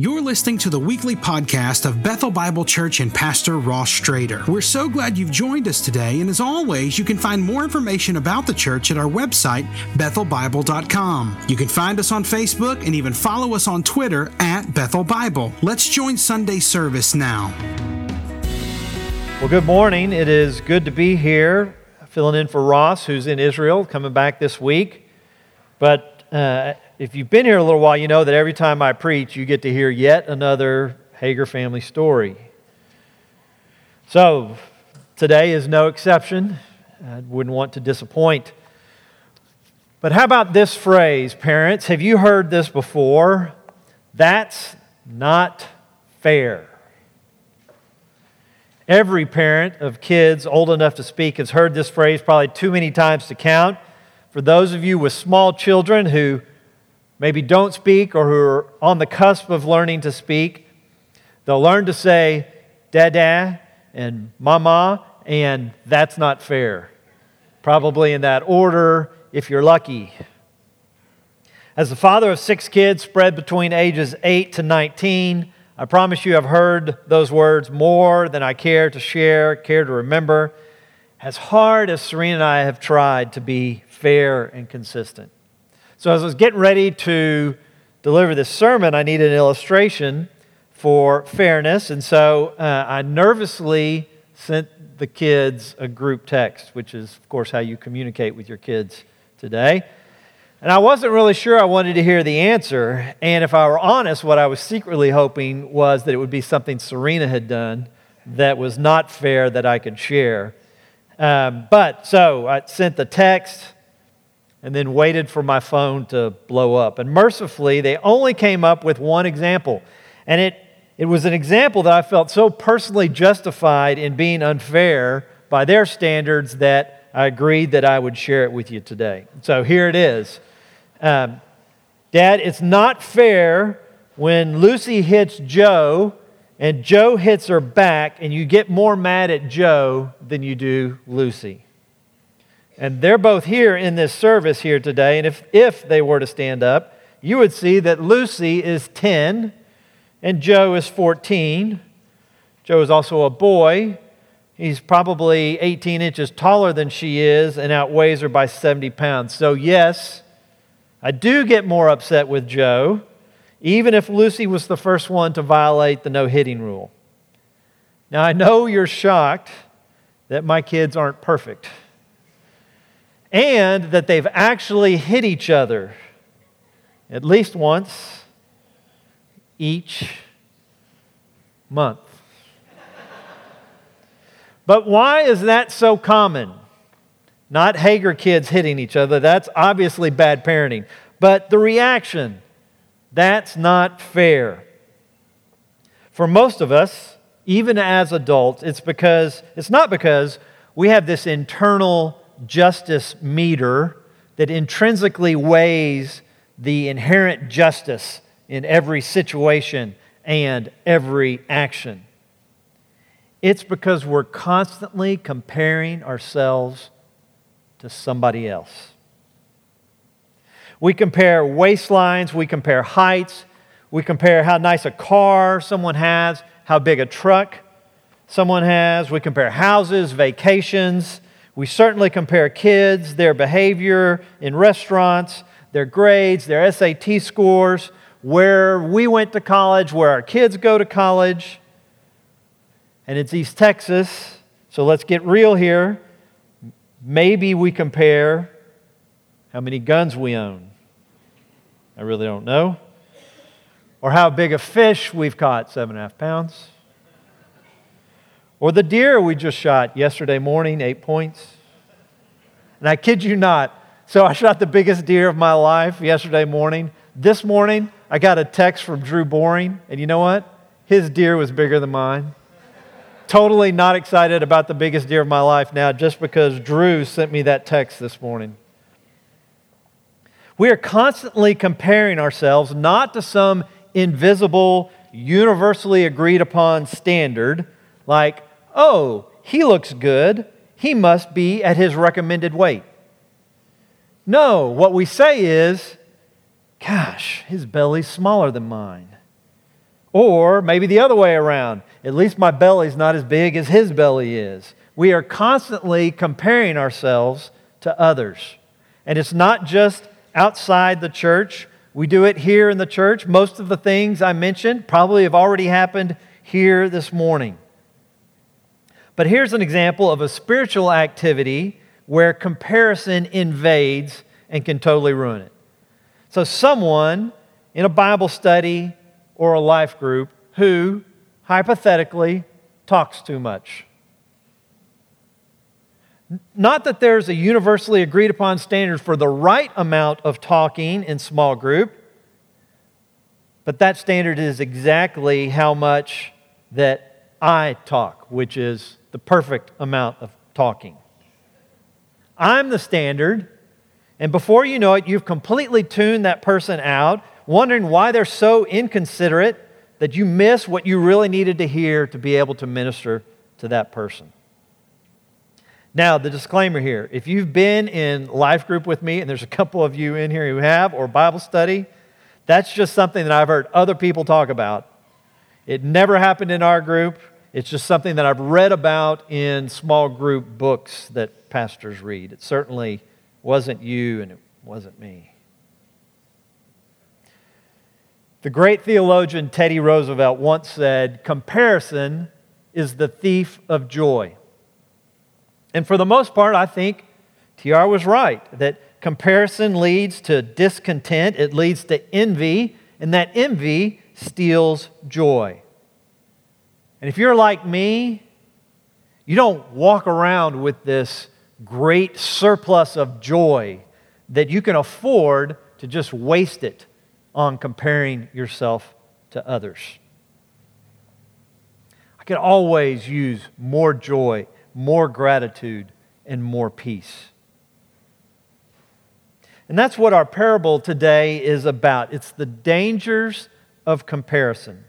You're listening to the weekly podcast of Bethel Bible Church and Pastor Ross Strader. We're so glad you've joined us today, and as always, you can find more information about the church at our website, bethelbible.com. You can find us on Facebook and even follow us on Twitter at Bethel Bible. Let's join Sunday service now. Well, good morning. It is good to be here, filling in for Ross, who's in Israel, coming back this week. But uh, if you've been here a little while, you know that every time I preach, you get to hear yet another Hager family story. So, today is no exception. I wouldn't want to disappoint. But how about this phrase, parents? Have you heard this before? That's not fair. Every parent of kids old enough to speak has heard this phrase probably too many times to count. For those of you with small children who maybe don't speak or who are on the cusp of learning to speak, they'll learn to say dada and mama, and that's not fair. Probably in that order if you're lucky. As the father of six kids spread between ages 8 to 19, I promise you I've heard those words more than I care to share, care to remember. As hard as Serena and I have tried to be fair and consistent. So, as I was getting ready to deliver this sermon, I needed an illustration for fairness. And so uh, I nervously sent the kids a group text, which is, of course, how you communicate with your kids today. And I wasn't really sure I wanted to hear the answer. And if I were honest, what I was secretly hoping was that it would be something Serena had done that was not fair that I could share. Um, but so I sent the text and then waited for my phone to blow up. And mercifully, they only came up with one example. And it, it was an example that I felt so personally justified in being unfair by their standards that I agreed that I would share it with you today. So here it is um, Dad, it's not fair when Lucy hits Joe and Joe hits her back, and you get more mad at Joe than you do Lucy. And they're both here in this service here today. And if, if they were to stand up, you would see that Lucy is 10 and Joe is 14. Joe is also a boy. He's probably 18 inches taller than she is and outweighs her by 70 pounds. So, yes, I do get more upset with Joe, even if Lucy was the first one to violate the no hitting rule. Now, I know you're shocked that my kids aren't perfect and that they've actually hit each other at least once each month. but why is that so common? Not Hager kids hitting each other, that's obviously bad parenting. But the reaction, that's not fair. For most of us, even as adults, it's because it's not because we have this internal justice meter that intrinsically weighs the inherent justice in every situation and every action. It's because we're constantly comparing ourselves to somebody else. We compare waistlines, we compare heights, we compare how nice a car someone has, how big a truck someone has, we compare houses, vacations, we certainly compare kids, their behavior in restaurants, their grades, their SAT scores, where we went to college, where our kids go to college. And it's East Texas, so let's get real here. Maybe we compare how many guns we own. I really don't know. Or how big a fish we've caught, seven and a half pounds. Or the deer we just shot yesterday morning, eight points. And I kid you not, so I shot the biggest deer of my life yesterday morning. This morning, I got a text from Drew Boring, and you know what? His deer was bigger than mine. totally not excited about the biggest deer of my life now just because Drew sent me that text this morning. We are constantly comparing ourselves not to some invisible, universally agreed upon standard like, oh, he looks good. He must be at his recommended weight. No, what we say is, gosh, his belly's smaller than mine. Or maybe the other way around. At least my belly's not as big as his belly is. We are constantly comparing ourselves to others. And it's not just outside the church. We do it here in the church. Most of the things I mentioned probably have already happened here this morning. But here's an example of a spiritual activity where comparison invades and can totally ruin it. So, someone in a Bible study or a life group who, hypothetically, talks too much. Not that there's a universally agreed upon standard for the right amount of talking in small group, but that standard is exactly how much that I talk, which is the perfect amount of talking. I'm the standard, and before you know it, you've completely tuned that person out, wondering why they're so inconsiderate that you miss what you really needed to hear to be able to minister to that person. Now, the disclaimer here if you've been in life group with me, and there's a couple of you in here who have, or Bible study, that's just something that I've heard other people talk about. It never happened in our group. It's just something that I've read about in small group books that pastors read. It certainly wasn't you and it wasn't me. The great theologian Teddy Roosevelt once said, Comparison is the thief of joy. And for the most part, I think TR was right that comparison leads to discontent, it leads to envy, and that envy steals joy. And if you're like me, you don't walk around with this great surplus of joy that you can afford to just waste it on comparing yourself to others. I could always use more joy more gratitude, and more peace. And that's what our parable today is about. It's the dangers of comparison.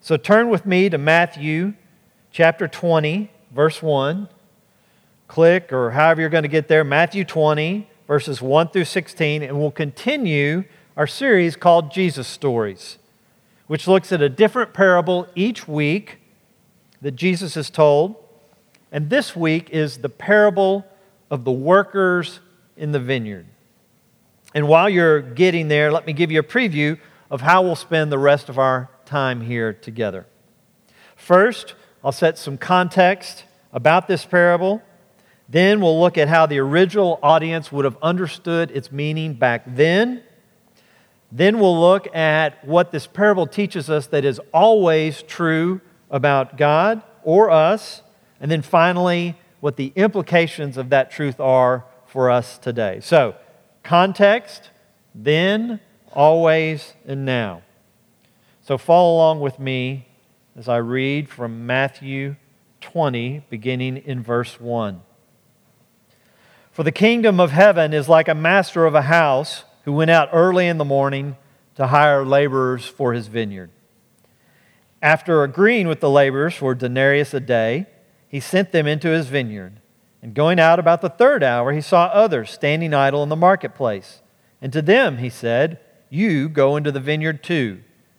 So turn with me to Matthew chapter 20, verse 1. Click, or however you're going to get there, Matthew 20, verses 1 through 16, and we'll continue our series called Jesus Stories, which looks at a different parable each week that Jesus has told. And this week is the parable of the workers in the vineyard. And while you're getting there, let me give you a preview of how we'll spend the rest of our time here together. First, I'll set some context about this parable. Then we'll look at how the original audience would have understood its meaning back then. Then we'll look at what this parable teaches us that is always true about God or us. And then finally, what the implications of that truth are for us today. So, context, then, always, and now. So, follow along with me as I read from Matthew 20, beginning in verse 1. For the kingdom of heaven is like a master of a house who went out early in the morning to hire laborers for his vineyard. After agreeing with the laborers for denarius a day, he sent them into his vineyard. And going out about the third hour, he saw others standing idle in the marketplace. And to them he said, You go into the vineyard too,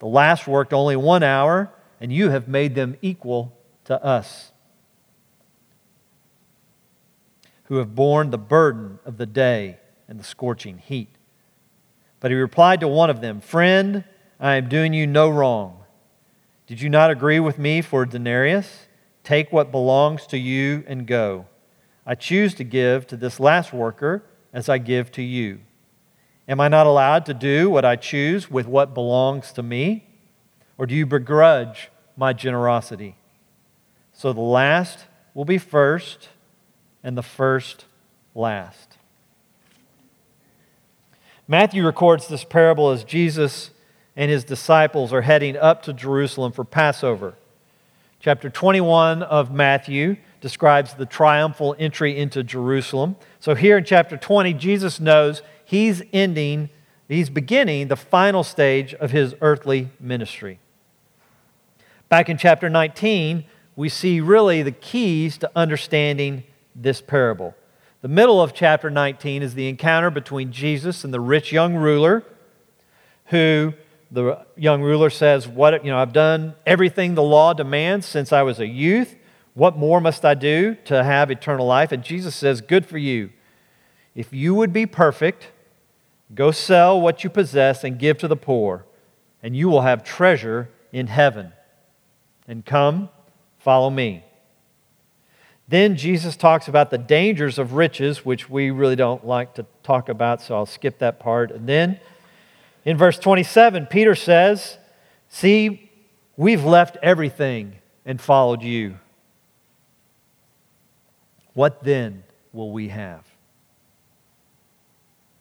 The last worked only one hour, and you have made them equal to us, who have borne the burden of the day and the scorching heat. But he replied to one of them, Friend, I am doing you no wrong. Did you not agree with me for a denarius? Take what belongs to you and go. I choose to give to this last worker as I give to you. Am I not allowed to do what I choose with what belongs to me? Or do you begrudge my generosity? So the last will be first, and the first last. Matthew records this parable as Jesus and his disciples are heading up to Jerusalem for Passover. Chapter 21 of Matthew describes the triumphal entry into Jerusalem. So here in chapter 20, Jesus knows he's ending, he's beginning the final stage of his earthly ministry. Back in chapter 19, we see really the keys to understanding this parable. The middle of chapter 19 is the encounter between Jesus and the rich young ruler who the young ruler says, What, you know, I've done everything the law demands since I was a youth. What more must I do to have eternal life? And Jesus says, Good for you. If you would be perfect, go sell what you possess and give to the poor, and you will have treasure in heaven. And come, follow me. Then Jesus talks about the dangers of riches, which we really don't like to talk about, so I'll skip that part. And then in verse 27, Peter says, See, we've left everything and followed you. What then will we have?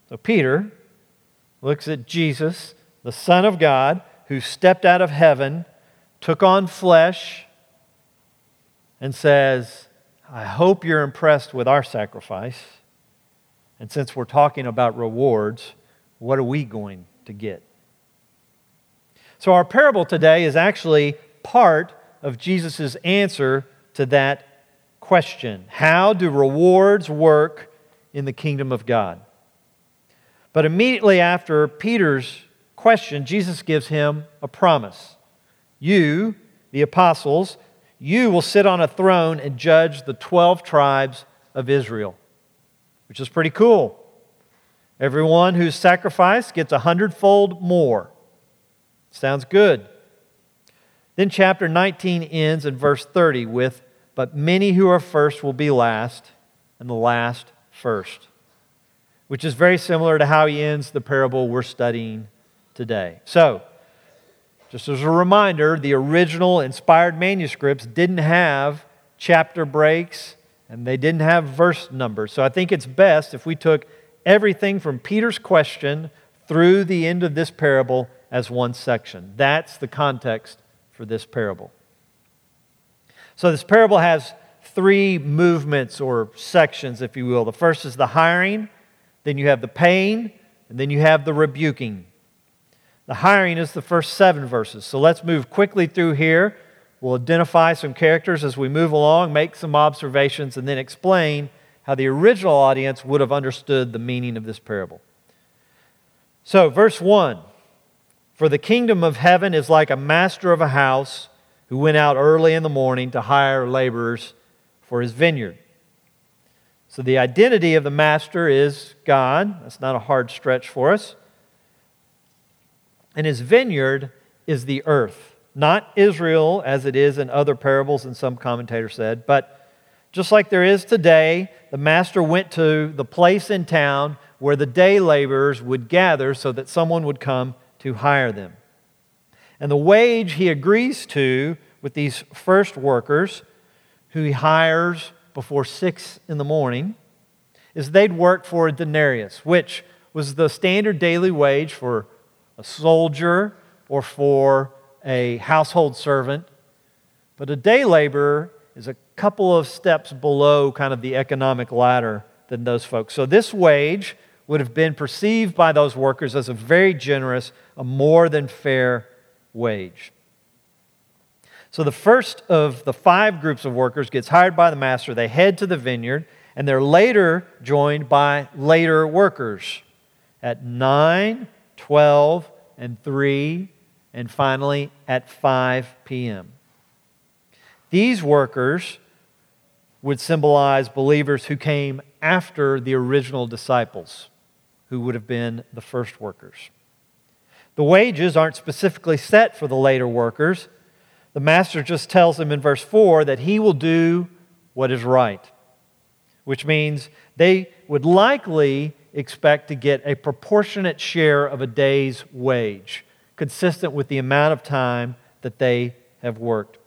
So Peter looks at Jesus, the Son of God, who stepped out of heaven, took on flesh, and says, I hope you're impressed with our sacrifice. And since we're talking about rewards, what are we going to get. So, our parable today is actually part of Jesus' answer to that question How do rewards work in the kingdom of God? But immediately after Peter's question, Jesus gives him a promise. You, the apostles, you will sit on a throne and judge the 12 tribes of Israel, which is pretty cool. Everyone who's sacrificed gets a hundredfold more. Sounds good. Then chapter 19 ends in verse 30 with, But many who are first will be last, and the last first, which is very similar to how he ends the parable we're studying today. So, just as a reminder, the original inspired manuscripts didn't have chapter breaks and they didn't have verse numbers. So I think it's best if we took everything from Peter's question through the end of this parable as one section. That's the context for this parable. So, this parable has three movements or sections, if you will. The first is the hiring, then you have the pain, and then you have the rebuking. The hiring is the first seven verses. So, let's move quickly through here. We'll identify some characters as we move along, make some observations, and then explain how the original audience would have understood the meaning of this parable. So, verse 1 For the kingdom of heaven is like a master of a house who went out early in the morning to hire laborers for his vineyard. So, the identity of the master is God. That's not a hard stretch for us. And his vineyard is the earth. Not Israel, as it is in other parables, and some commentators said, but just like there is today, the master went to the place in town where the day laborers would gather so that someone would come to hire them. And the wage he agrees to with these first workers, who he hires before six in the morning, is they'd work for a denarius, which was the standard daily wage for a soldier or for a household servant. But a day laborer is a couple of steps below kind of the economic ladder than those folks. So this wage would have been perceived by those workers as a very generous, a more than fair wage. So the first of the five groups of workers gets hired by the master. They head to the vineyard, and they're later joined by later workers at 9, 12, and 3, and finally at 5 p.m. These workers would symbolize believers who came after the original disciples, who would have been the first workers. The wages aren't specifically set for the later workers, The master just tells them in verse 4 that he will do what is right, which means they would likely expect to get a proportionate share of a day's wage, consistent with the amount of time that they have worked.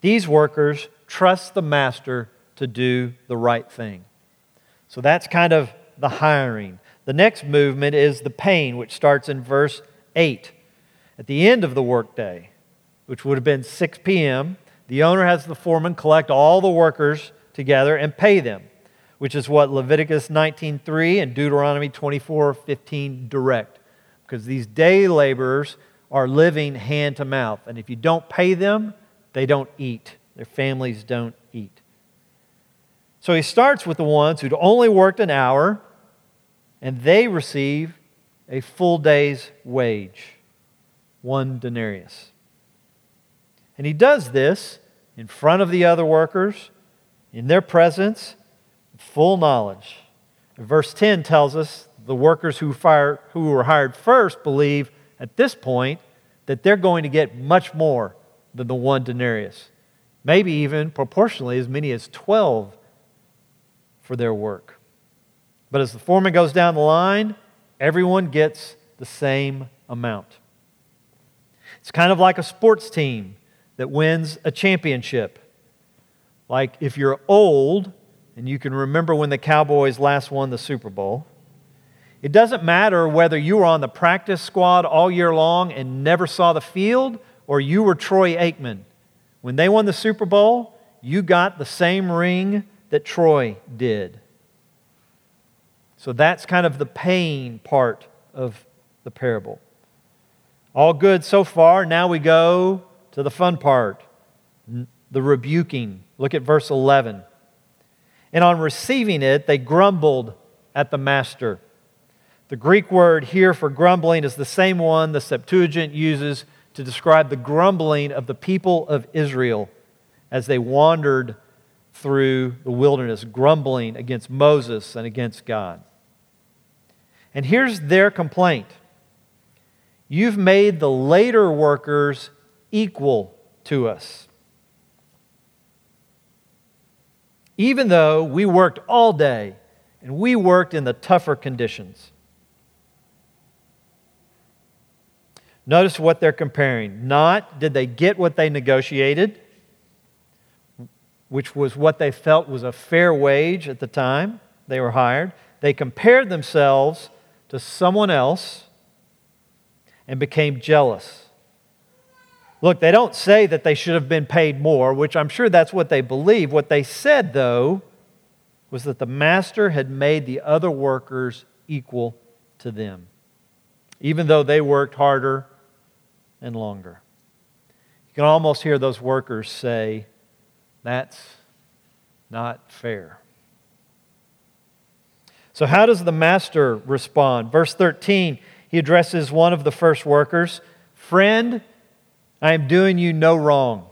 These workers trust the master to do the right thing. So that's kind of the hiring. The next movement is the pain, which starts in verse 8. At the end of the workday, which would have been 6 p.m., the owner has the foreman collect all the workers together and pay them, which is what Leviticus 19:3 and Deuteronomy 24:15 direct. Because these day laborers are living hand to mouth, and if you don't pay them, they don't eat. Their families don't eat. So he starts with the ones who'd only worked an hour, and they receive a full day's wage, one denarius. And he does this in front of the other workers, in their presence, full knowledge. Verse 10 tells us the workers who, fire, who were hired first believe at this point that they're going to get much more than the one denarius, maybe even proportionally as many as 12 for their work. But as the foreman goes down the line, everyone gets the same amount. It's kind of like a sports team that wins a championship. Like if you're old and you can remember when the Cowboys last won the Super Bowl, it doesn't matter whether you were on the practice squad all year long and never saw the field or you were Troy Aikman. When they won the Super Bowl, you got the same ring that Troy did. So that's kind of the paying part of the parable. All good so far. Now we go to the fun part the rebuking. Look at verse 11. And on receiving it, they grumbled at the master. The Greek word here for grumbling is the same one the Septuagint uses to describe the grumbling of the people of Israel as they wandered through the wilderness, grumbling against Moses and against God. And here's their complaint You've made the later workers equal to us. Even though we worked all day and we worked in the tougher conditions. Notice what they're comparing. Not did they get what they negotiated, which was what they felt was a fair wage at the time they were hired. They compared themselves to someone else and became jealous. Look, they don't say that they should have been paid more, which I'm sure that's what they believe. What they said, though, was that the master had made the other workers equal to them, even though they worked harder and longer. You can almost hear those workers say, That's not fair. So, how does the master respond? Verse 13, he addresses one of the first workers Friend, I am doing you no wrong.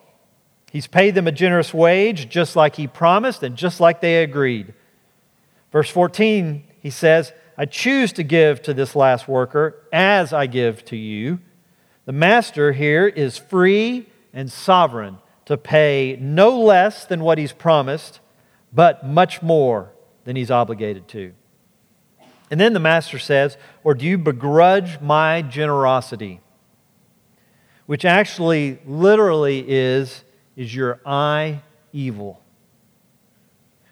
He's paid them a generous wage, just like he promised and just like they agreed. Verse 14, he says, I choose to give to this last worker as I give to you. The master here is free and sovereign to pay no less than what he's promised, but much more than he's obligated to. And then the master says, Or do you begrudge my generosity? Which actually literally is, is your eye evil,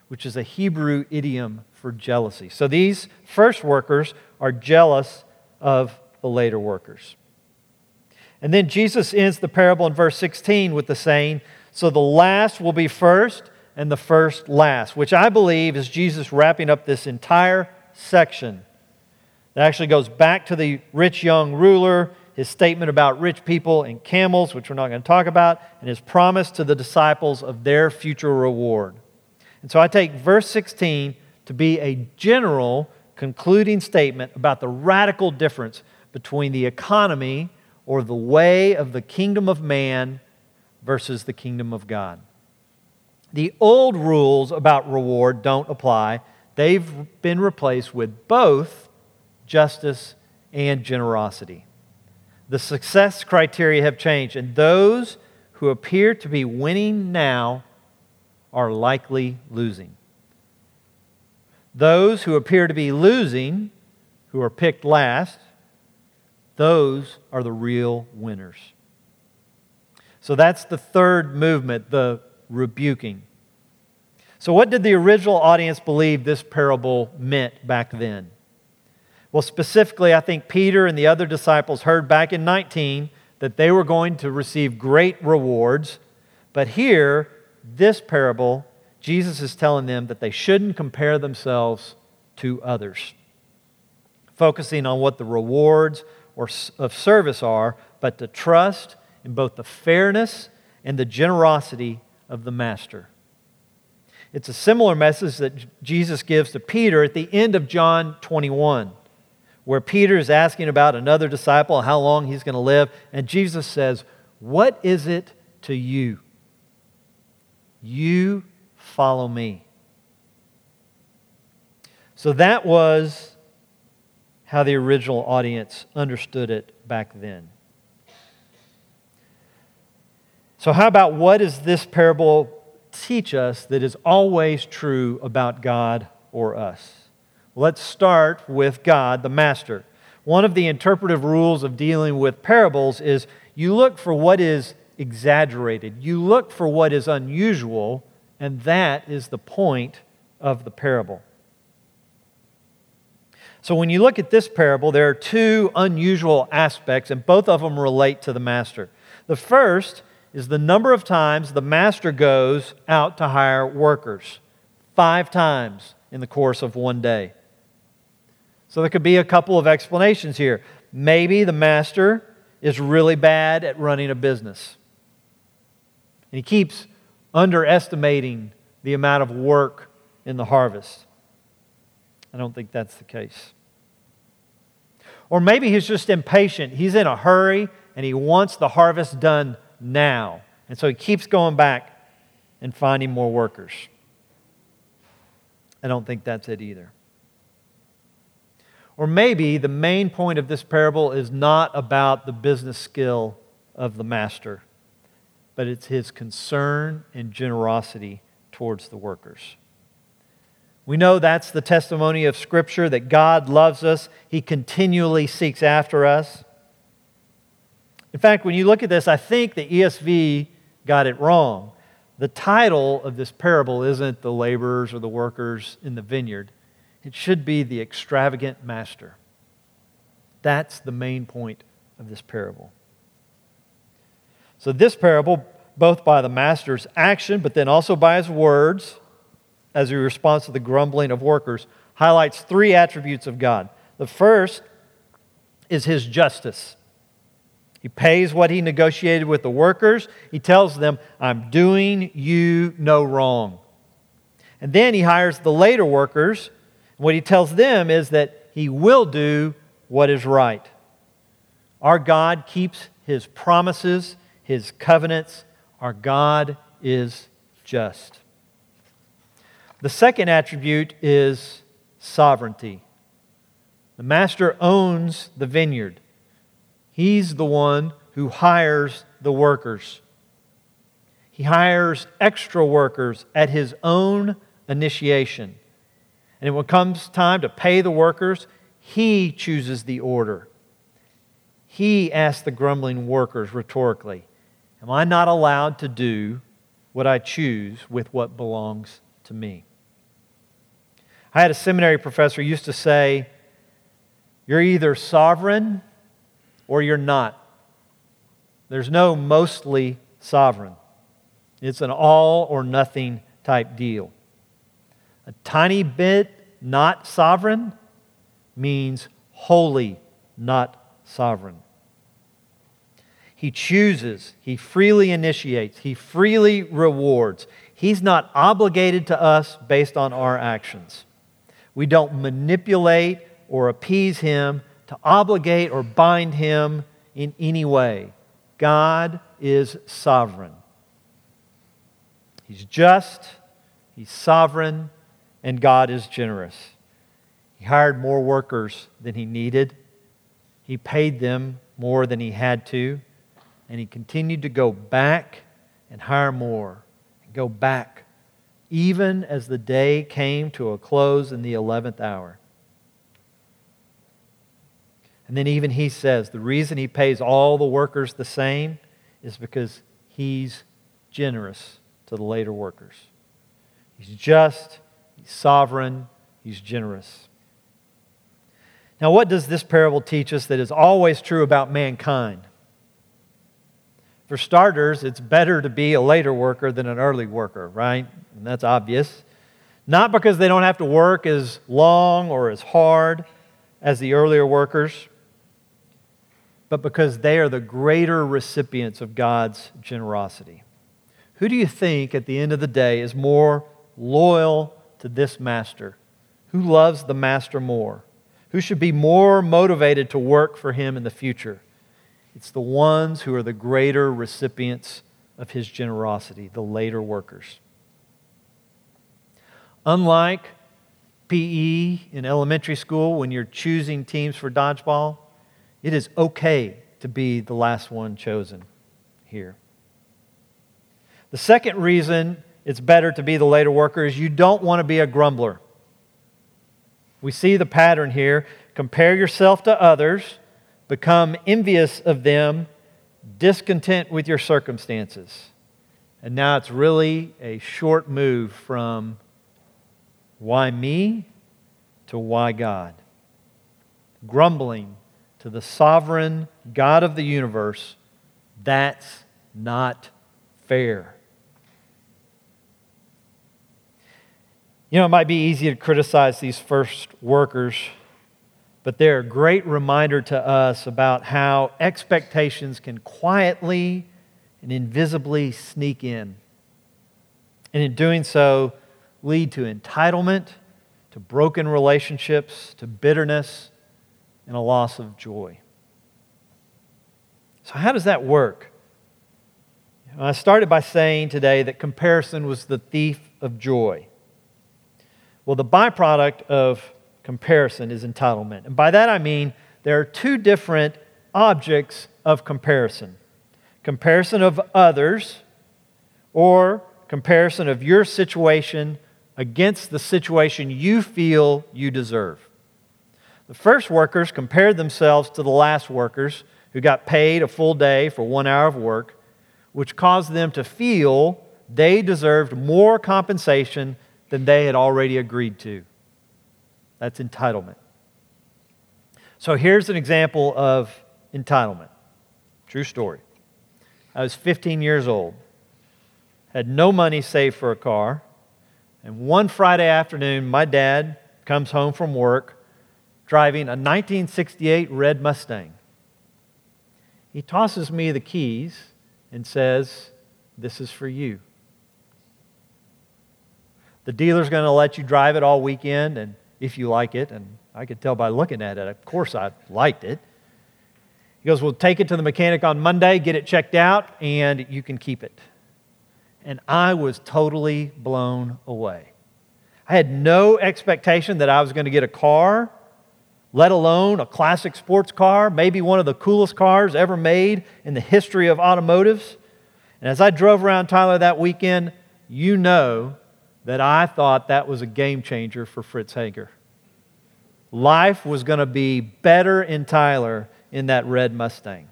which is a Hebrew idiom for jealousy. So these first workers are jealous of the later workers. And then Jesus ends the parable in verse 16 with the saying, So the last will be first, and the first last, which I believe is Jesus wrapping up this entire section. That actually goes back to the rich young ruler his statement about rich people and camels, which we're not going to talk about, and his promise to the disciples of their future reward. And so I take verse 16 to be a general concluding statement about the radical difference between the economy or the way of the kingdom of man versus the kingdom of God. The old rules about reward don't apply. They've been replaced with both justice and generosity. The success criteria have changed, and those who appear to be winning now are likely losing. Those who appear to be losing, who are picked last, those are the real winners. So that's the third movement, the rebuking. So, what did the original audience believe this parable meant back then? Well, specifically, I think Peter and the other disciples heard back in 19 that they were going to receive great rewards. But here, this parable, Jesus is telling them that they shouldn't compare themselves to others, focusing on what the rewards or of service are, but to trust in both the fairness and the generosity of the master. It's a similar message that Jesus gives to Peter at the end of John 21 where Peter is asking about another disciple, how long he's going to live. And Jesus says, What is it to you? You follow me. So that was how the original audience understood it back then. So, how about what does this parable teach us that is always true about God or us? Let's start with God, the master. One of the interpretive rules of dealing with parables is you look for what is exaggerated, you look for what is unusual, and that is the point of the parable. So, when you look at this parable, there are two unusual aspects, and both of them relate to the master. The first is the number of times the master goes out to hire workers five times in the course of one day. So there could be a couple of explanations here. Maybe the master is really bad at running a business. And he keeps underestimating the amount of work in the harvest. I don't think that's the case. Or maybe he's just impatient. He's in a hurry and he wants the harvest done now. And so he keeps going back and finding more workers. I don't think that's it either. Or maybe the main point of this parable is not about the business skill of the master, but it's his concern and generosity towards the workers. We know that's the testimony of Scripture that God loves us, He continually seeks after us. In fact, when you look at this, I think the ESV got it wrong. The title of this parable isn't the laborers or the workers in the vineyard. It should be the extravagant master. That's the main point of this parable. So, this parable, both by the master's action, but then also by his words, as a response to the grumbling of workers, highlights three attributes of God. The first is his justice. He pays what he negotiated with the workers. He tells them, I'm doing you no wrong. And then he hires the later workers what he tells them is that he will do what is right. Our God keeps his promises, his covenants. Our God is just. The second attribute is sovereignty. The master owns the vineyard, he's the one who hires the workers. He hires extra workers at his own initiation. And when it comes time to pay the workers, he chooses the order. He asks the grumbling workers rhetorically, Am I not allowed to do what I choose with what belongs to me? I had a seminary professor used to say, You're either sovereign or you're not. There's no mostly sovereign, it's an all or nothing type deal. A tiny bit not sovereign means wholly not sovereign. He chooses, he freely initiates, he freely rewards. He's not obligated to us based on our actions. We don't manipulate or appease him to obligate or bind him in any way. God is sovereign. He's just, he's sovereign, and God is generous. He hired more workers than he needed, he paid them more than he had to, and he continued to go back and hire more, and go back, even as the day came to a close in the 11th hour. And then even he says the reason he pays all the workers the same is because he's generous to the later workers. He's just, he's sovereign, he's generous. Now, what does this parable teach us that is always true about mankind? For starters, it's better to be a later worker than an early worker, right? And that's obvious. Not because they don't have to work as long or as hard as the earlier workers, but because they are the greater recipients of God's generosity. Who do you think at the end of the day is more loyal to this master? Who loves the master more? Who should be more motivated to work for him in the future? It's the ones who are the greater recipients of his generosity, the later workers. Unlike PE in elementary school, when you're choosing teams for dodgeball, it is okay to be the last one chosen here. The second reason it's better to be the later worker is you don't want to be a grumbler. We see the pattern here. Compare yourself to others, become envious of them, discontent with your circumstances. And now it's really a short move from why me to why God. Grumbling to the sovereign God of the universe, that's not fair. You know, it might be easy to criticize these first workers, but they're a great reminder to us about how expectations can quietly and invisibly sneak in. And in doing so, lead to entitlement, to broken relationships, to bitterness, and a loss of joy. So, how does that work? I started by saying today that comparison was the thief of joy. Well, the byproduct of comparison is entitlement. And by that I mean there are two different objects of comparison comparison of others, or comparison of your situation against the situation you feel you deserve. The first workers compared themselves to the last workers who got paid a full day for one hour of work, which caused them to feel they deserved more compensation than they had already agreed to. That's entitlement. So here's an example of entitlement. True story. I was 15 years old, had no money saved for a car, and one Friday afternoon, my dad comes home from work driving a 1968 red Mustang. He tosses me the keys and says, This is for you. The dealer's going to let you drive it all weekend, and if you like it, and I could tell by looking at it, of course I liked it. He goes, Well, take it to the mechanic on Monday, get it checked out, and you can keep it. And I was totally blown away. I had no expectation that I was going to get a car, let alone a classic sports car, maybe one of the coolest cars ever made in the history of automotives. And as I drove around Tyler that weekend, you know that I thought that was a game changer for Fritz Hager. Life was going to be better in Tyler in that red Mustang.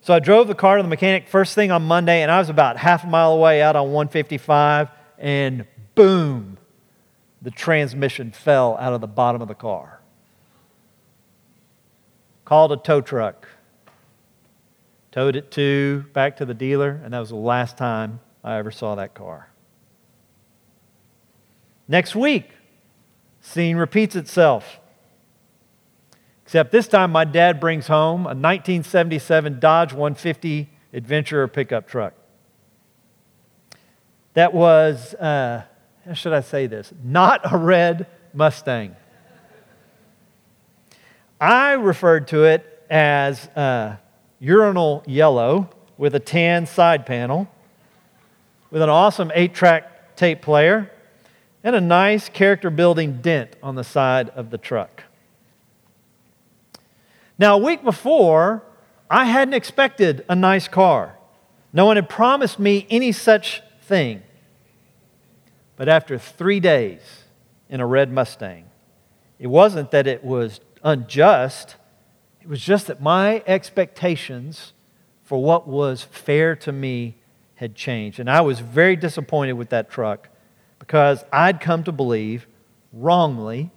So I drove the car to the mechanic first thing on Monday, and I was about half a mile away out on 155, and boom, the transmission fell out of the bottom of the car. Called a tow truck, towed it to back to the dealer, and that was the last time I ever saw that car. Next week, scene repeats itself. Except this time, my dad brings home a 1977 Dodge 150 Adventurer pickup truck. That was, uh, how should I say this? Not a red Mustang. I referred to it as uh, urinal yellow with a tan side panel with an awesome eight track tape player and a nice character building dent on the side of the truck. Now, a week before, I hadn't expected a nice car. No one had promised me any such thing. But after three days in a red Mustang, it wasn't that it was unjust, it was just that my expectations for what was fair to me had changed. And I was very disappointed with that truck because I'd come to believe wrongly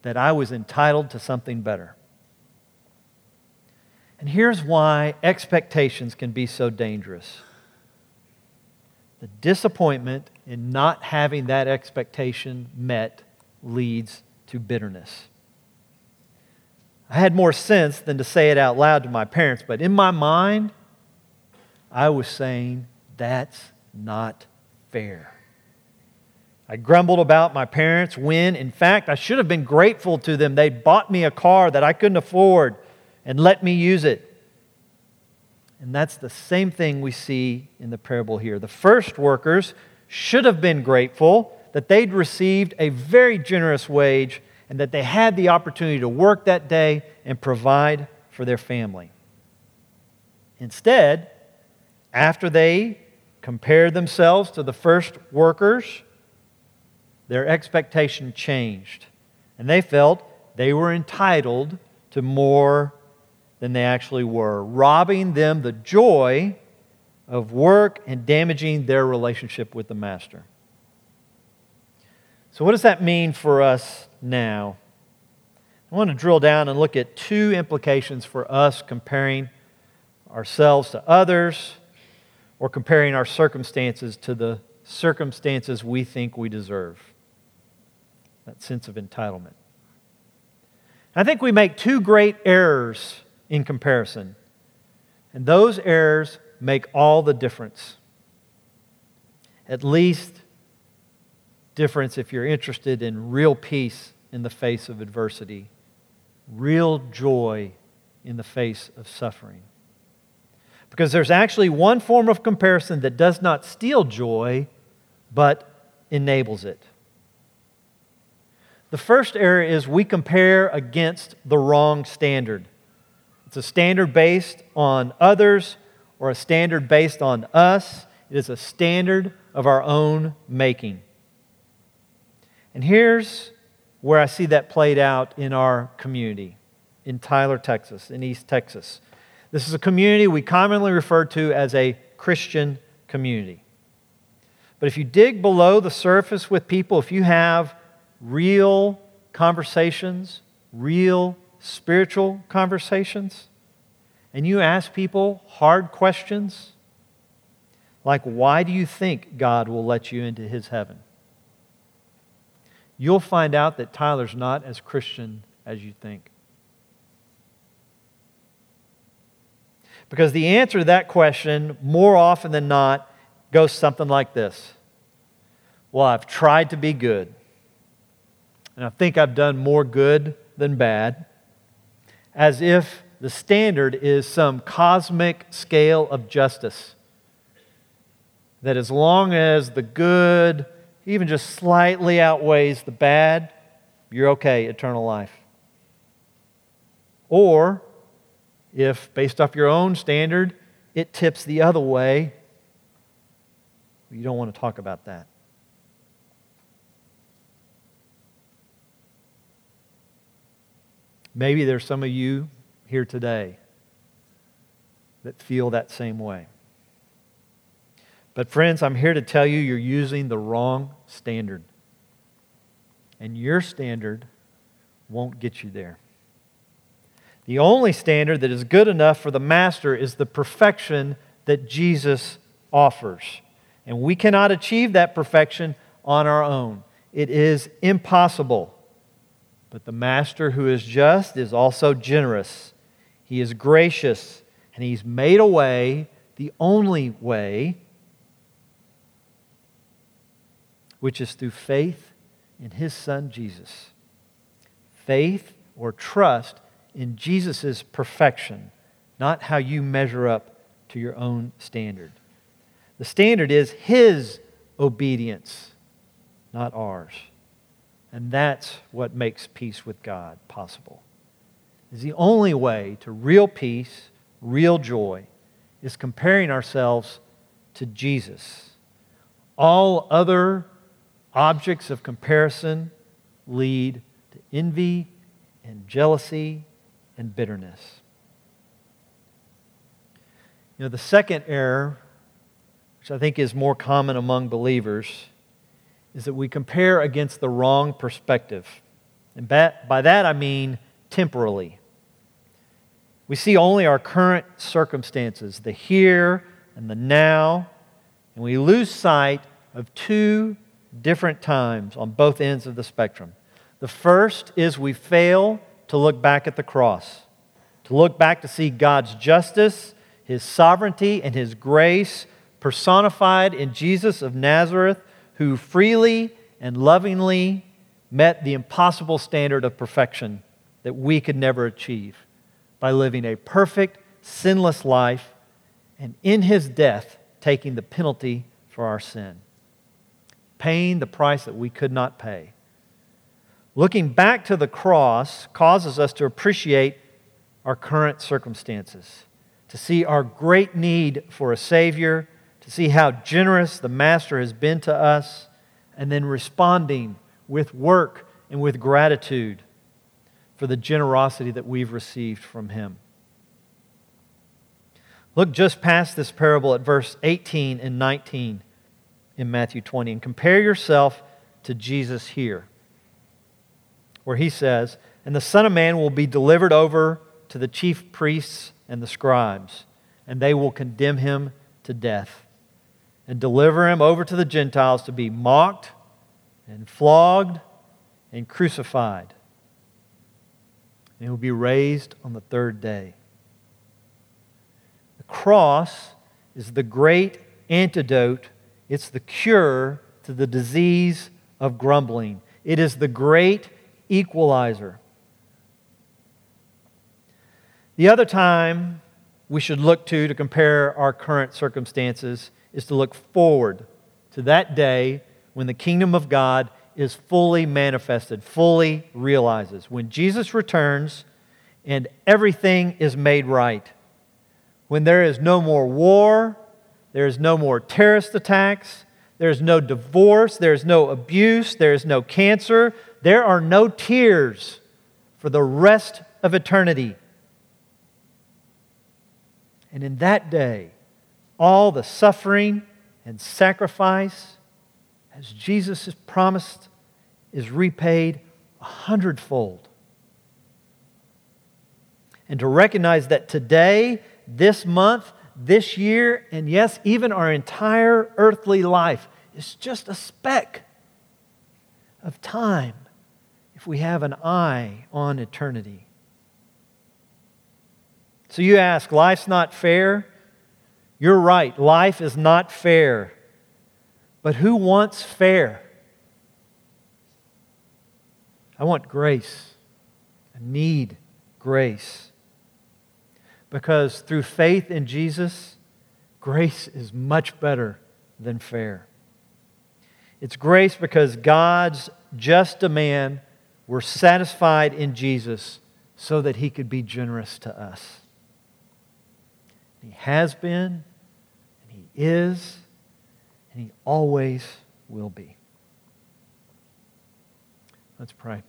that I was entitled to something better. And here's why expectations can be so dangerous the disappointment in not having that expectation met leads to bitterness. I had more sense than to say it out loud to my parents, but in my mind, I was saying, that's not fair. I grumbled about my parents when, in fact, I should have been grateful to them. They bought me a car that I couldn't afford and let me use it. And that's the same thing we see in the parable here. The first workers should have been grateful that they'd received a very generous wage and that they had the opportunity to work that day and provide for their family. Instead, after they compared themselves to the first workers, their expectation changed. And they felt they were entitled to more than they actually were, robbing them the joy of work and damaging their relationship with the master. So, what does that mean for us now? I want to drill down and look at two implications for us comparing ourselves to others or comparing our circumstances to the circumstances we think we deserve. That sense of entitlement. I think we make two great errors in comparison. And those errors make all the difference. At least difference if you're interested in real peace in the face of adversity, real joy in the face of suffering. Because there's actually one form of comparison that does not steal joy, but enables it. The first error is we compare against the wrong standard. It's a standard based on others or a standard based on us. It is a standard of our own making. And here's where I see that played out in our community in Tyler, Texas, in East Texas. This is a community we commonly refer to as a Christian community. But if you dig below the surface with people, if you have real conversations, real spiritual conversations, and you ask people hard questions, like, why do you think God will let you into his heaven? You'll find out that Tyler's not as Christian as you think. Because the answer to that question, more often than not, goes something like this Well, I've tried to be good, and I think I've done more good than bad as if the standard is some cosmic scale of justice. That as long as the good even just slightly outweighs the bad, you're okay, eternal life. Or, if based off your own standard, it tips the other way, you don't want to talk about that. Maybe there's some of you here today that feel that same way. But, friends, I'm here to tell you you're using the wrong standard. And your standard won't get you there. The only standard that is good enough for the master is the perfection that Jesus offers. And we cannot achieve that perfection on our own, it is impossible. But the master who is just is also generous. He is gracious, and he's made a way, the only way, which is through faith in his son Jesus. Faith or trust in Jesus' perfection, not how you measure up to your own standard. The standard is his obedience, not ours. And that's what makes peace with God possible. is the only way to real peace, real joy, is comparing ourselves to Jesus. All other objects of comparison lead to envy and jealousy and bitterness. You know, the second error, which I think is more common among believers, is that we compare against the wrong perspective. And by that I mean temporally. We see only our current circumstances, the here and the now, and we lose sight of two different times on both ends of the spectrum. The first is we fail to look back at the cross, to look back to see God's justice, His sovereignty, and His grace personified in Jesus of Nazareth, who freely and lovingly met the impossible standard of perfection that we could never achieve by living a perfect, sinless life and in his death taking the penalty for our sin, paying the price that we could not pay. Looking back to the cross causes us to appreciate our current circumstances, to see our great need for a Savior, to see how generous the Master has been to us, and then responding with work and with gratitude for the generosity that we've received from Him. Look just past this parable at verse 18 and 19 in Matthew 20 and compare yourself to Jesus here, where he says, And the Son of Man will be delivered over to the chief priests and the scribes, and they will condemn him to death and deliver him over to the Gentiles to be mocked and flogged and crucified. And he will be raised on the third day. The cross is the great antidote, it's the cure to the disease of grumbling. It is the great equalizer. The other time we should look to to compare our current circumstances is to look forward to that day when the kingdom of God is fully manifested, fully realizes. When Jesus returns and everything is made right when there is no more war, there is no more terrorist attacks, there is no divorce, there is no abuse, there is no cancer, there are no tears for the rest of eternity. And in that day, all the suffering and sacrifice, as Jesus has promised, is repaid a hundredfold. And to recognize that today this month, this year, and yes, even our entire earthly life is just a speck of time we have an eye on eternity. So you ask, life's not fair? You're right, life is not fair. But who wants fair? I want grace. I need grace because through faith in Jesus, grace is much better than fair. It's grace because God's just demand were satisfied in Jesus so that he could be generous to us. He has been, and he is, and he always will be. Let's pray.